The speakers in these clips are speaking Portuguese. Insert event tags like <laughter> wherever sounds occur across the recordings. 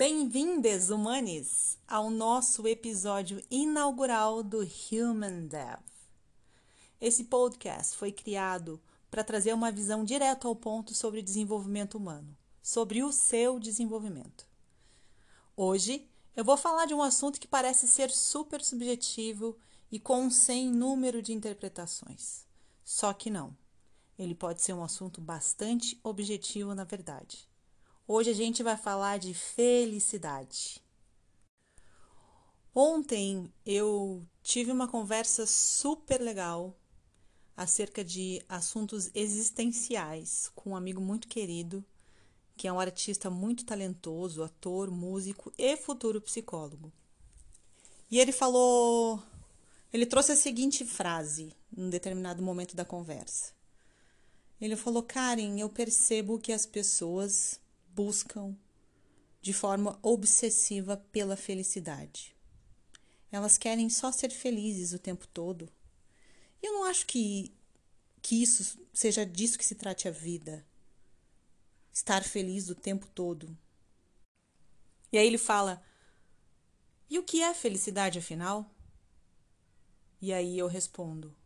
Bem-vindas, humanes, ao nosso episódio inaugural do Human Dev. Esse podcast foi criado para trazer uma visão direto ao ponto sobre desenvolvimento humano, sobre o seu desenvolvimento. Hoje eu vou falar de um assunto que parece ser super subjetivo e com um sem número de interpretações. Só que não. Ele pode ser um assunto bastante objetivo, na verdade. Hoje a gente vai falar de felicidade. Ontem eu tive uma conversa super legal acerca de assuntos existenciais com um amigo muito querido, que é um artista muito talentoso, ator, músico e futuro psicólogo. E ele falou, ele trouxe a seguinte frase em um determinado momento da conversa. Ele falou: Karen, eu percebo que as pessoas buscam de forma obsessiva pela felicidade. Elas querem só ser felizes o tempo todo. E eu não acho que, que isso seja disso que se trate a vida. Estar feliz o tempo todo. E aí ele fala: E o que é felicidade afinal? E aí eu respondo: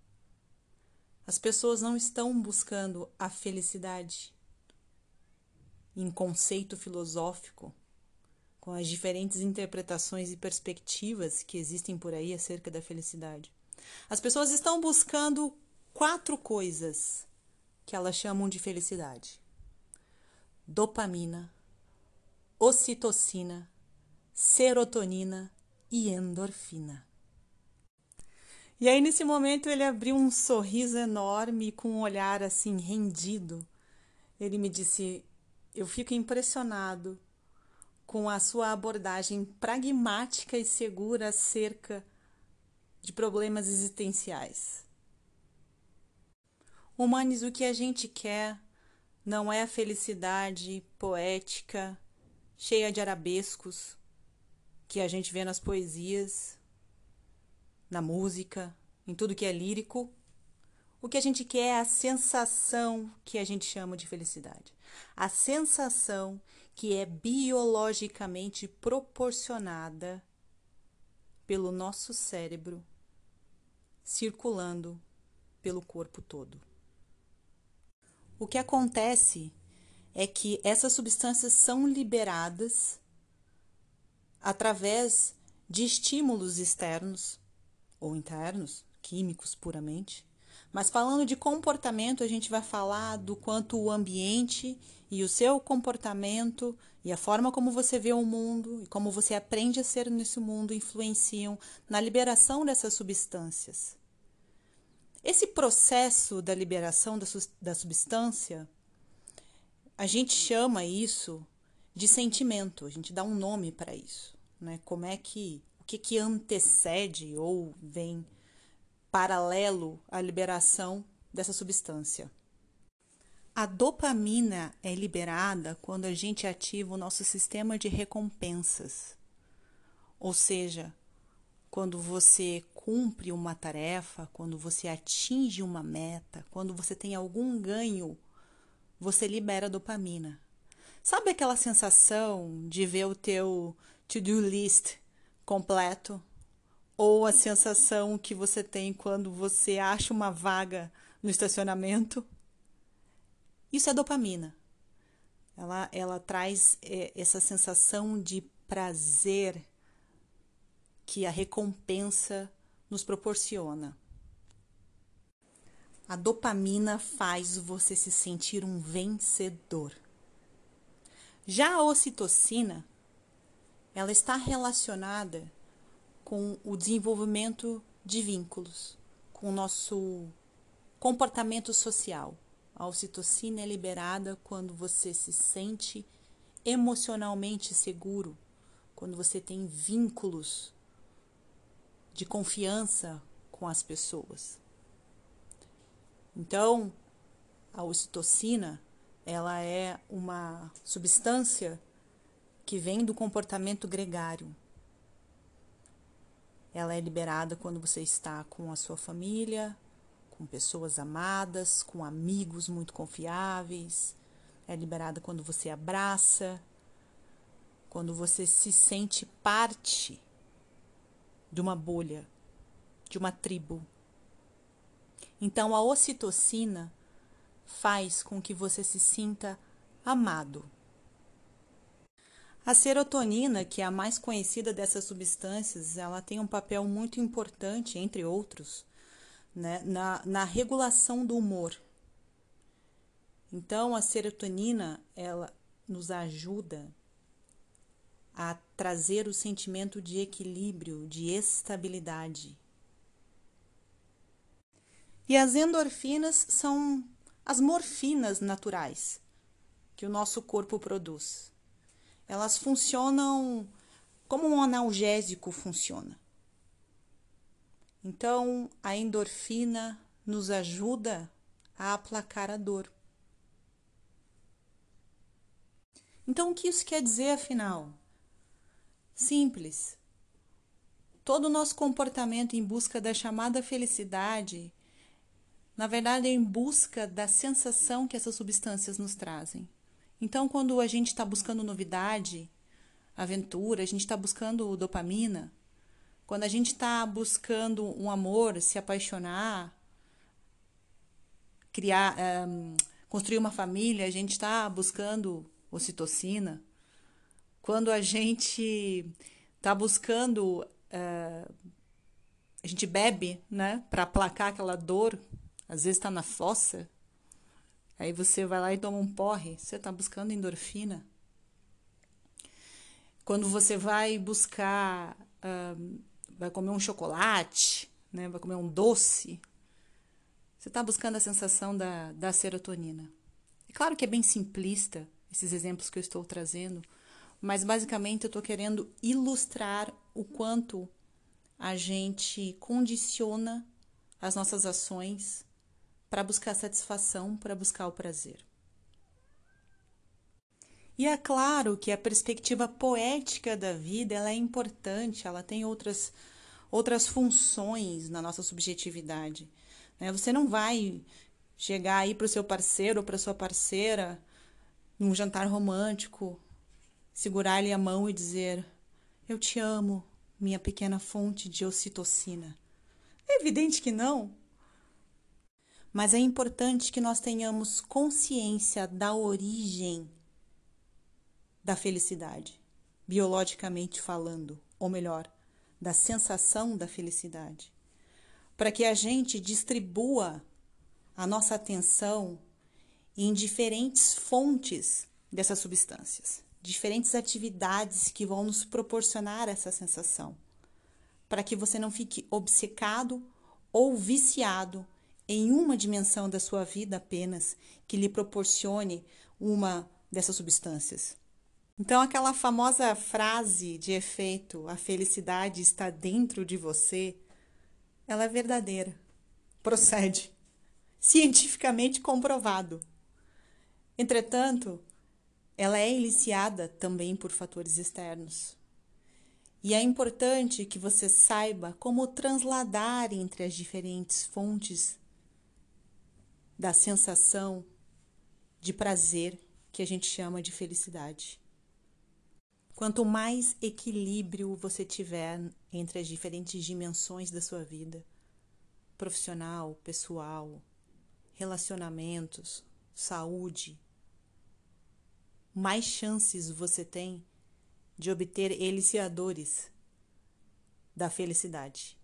As pessoas não estão buscando a felicidade em conceito filosófico, com as diferentes interpretações e perspectivas que existem por aí acerca da felicidade. As pessoas estão buscando quatro coisas que elas chamam de felicidade: dopamina, ocitocina, serotonina e endorfina. E aí, nesse momento, ele abriu um sorriso enorme com um olhar assim rendido. Ele me disse: eu fico impressionado com a sua abordagem pragmática e segura acerca de problemas existenciais. Humanes, o que a gente quer não é a felicidade poética, cheia de arabescos, que a gente vê nas poesias, na música, em tudo que é lírico. O que a gente quer é a sensação que a gente chama de felicidade a sensação que é biologicamente proporcionada pelo nosso cérebro circulando pelo corpo todo. O que acontece é que essas substâncias são liberadas através de estímulos externos ou internos, químicos puramente, mas falando de comportamento, a gente vai falar do quanto o ambiente e o seu comportamento e a forma como você vê o mundo e como você aprende a ser nesse mundo influenciam na liberação dessas substâncias. Esse processo da liberação da, substância, a gente chama isso de sentimento, a gente dá um nome para isso, né? Como é que o que, que antecede ou vem paralelo à liberação dessa substância. A dopamina é liberada quando a gente ativa o nosso sistema de recompensas. Ou seja, quando você cumpre uma tarefa, quando você atinge uma meta, quando você tem algum ganho, você libera dopamina. Sabe aquela sensação de ver o teu to-do list completo? Ou a sensação que você tem quando você acha uma vaga no estacionamento. Isso é dopamina. Ela, ela traz é, essa sensação de prazer que a recompensa nos proporciona. A dopamina faz você se sentir um vencedor. Já a ocitocina, ela está relacionada com o desenvolvimento de vínculos, com o nosso comportamento social. A ocitocina é liberada quando você se sente emocionalmente seguro, quando você tem vínculos de confiança com as pessoas. Então, a ocitocina, ela é uma substância que vem do comportamento gregário. Ela é liberada quando você está com a sua família, com pessoas amadas, com amigos muito confiáveis. É liberada quando você abraça, quando você se sente parte de uma bolha, de uma tribo. Então a ocitocina faz com que você se sinta amado. A serotonina, que é a mais conhecida dessas substâncias, ela tem um papel muito importante, entre outros, né, na, na regulação do humor. Então, a serotonina, ela nos ajuda a trazer o sentimento de equilíbrio, de estabilidade. E as endorfinas são as morfinas naturais que o nosso corpo produz elas funcionam como um analgésico funciona. Então, a endorfina nos ajuda a aplacar a dor. Então, o que isso quer dizer afinal? Simples. Todo o nosso comportamento em busca da chamada felicidade, na verdade, é em busca da sensação que essas substâncias nos trazem. Então, quando a gente está buscando novidade, aventura, a gente está buscando dopamina, quando a gente está buscando um amor, se apaixonar, criar, um, construir uma família, a gente está buscando ocitocina. Quando a gente está buscando, uh, a gente bebe, né, para aplacar aquela dor, às vezes está na fossa, Aí você vai lá e toma um porre, você está buscando endorfina. Quando você vai buscar, vai comer um chocolate, né, vai comer um doce, você está buscando a sensação da, da serotonina. É claro que é bem simplista esses exemplos que eu estou trazendo, mas basicamente eu estou querendo ilustrar o quanto a gente condiciona as nossas ações para buscar satisfação, para buscar o prazer. E é claro que a perspectiva poética da vida ela é importante, ela tem outras, outras funções na nossa subjetividade. Né? Você não vai chegar aí para o seu parceiro ou para sua parceira num jantar romântico, segurar-lhe a mão e dizer: Eu te amo, minha pequena fonte de ocitocina. É evidente que não mas é importante que nós tenhamos consciência da origem da felicidade, biologicamente falando, ou melhor, da sensação da felicidade, para que a gente distribua a nossa atenção em diferentes fontes dessas substâncias, diferentes atividades que vão nos proporcionar essa sensação, para que você não fique obcecado ou viciado em uma dimensão da sua vida apenas que lhe proporcione uma dessas substâncias. Então, aquela famosa frase de efeito, a felicidade está dentro de você, ela é verdadeira, procede, <laughs> cientificamente comprovado. Entretanto, ela é iniciada também por fatores externos. E é importante que você saiba como transladar entre as diferentes fontes da sensação de prazer que a gente chama de felicidade. Quanto mais equilíbrio você tiver entre as diferentes dimensões da sua vida profissional, pessoal, relacionamentos, saúde mais chances você tem de obter eliciadores da felicidade.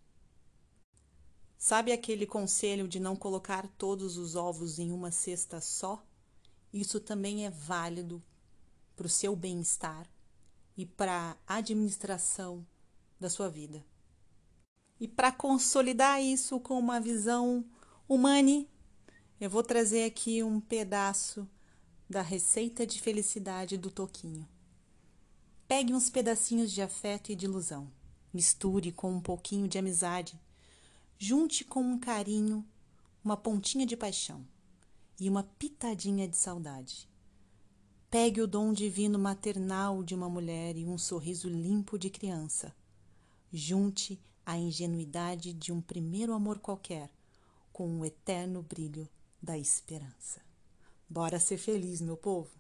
Sabe aquele conselho de não colocar todos os ovos em uma cesta só? Isso também é válido para o seu bem-estar e para a administração da sua vida. E para consolidar isso com uma visão humana, eu vou trazer aqui um pedaço da receita de felicidade do Toquinho. Pegue uns pedacinhos de afeto e de ilusão, misture com um pouquinho de amizade junte com um carinho uma pontinha de paixão e uma pitadinha de saudade. Pegue o dom divino maternal de uma mulher e um sorriso limpo de criança. Junte a ingenuidade de um primeiro amor qualquer com o eterno brilho da esperança. Bora ser feliz, meu povo!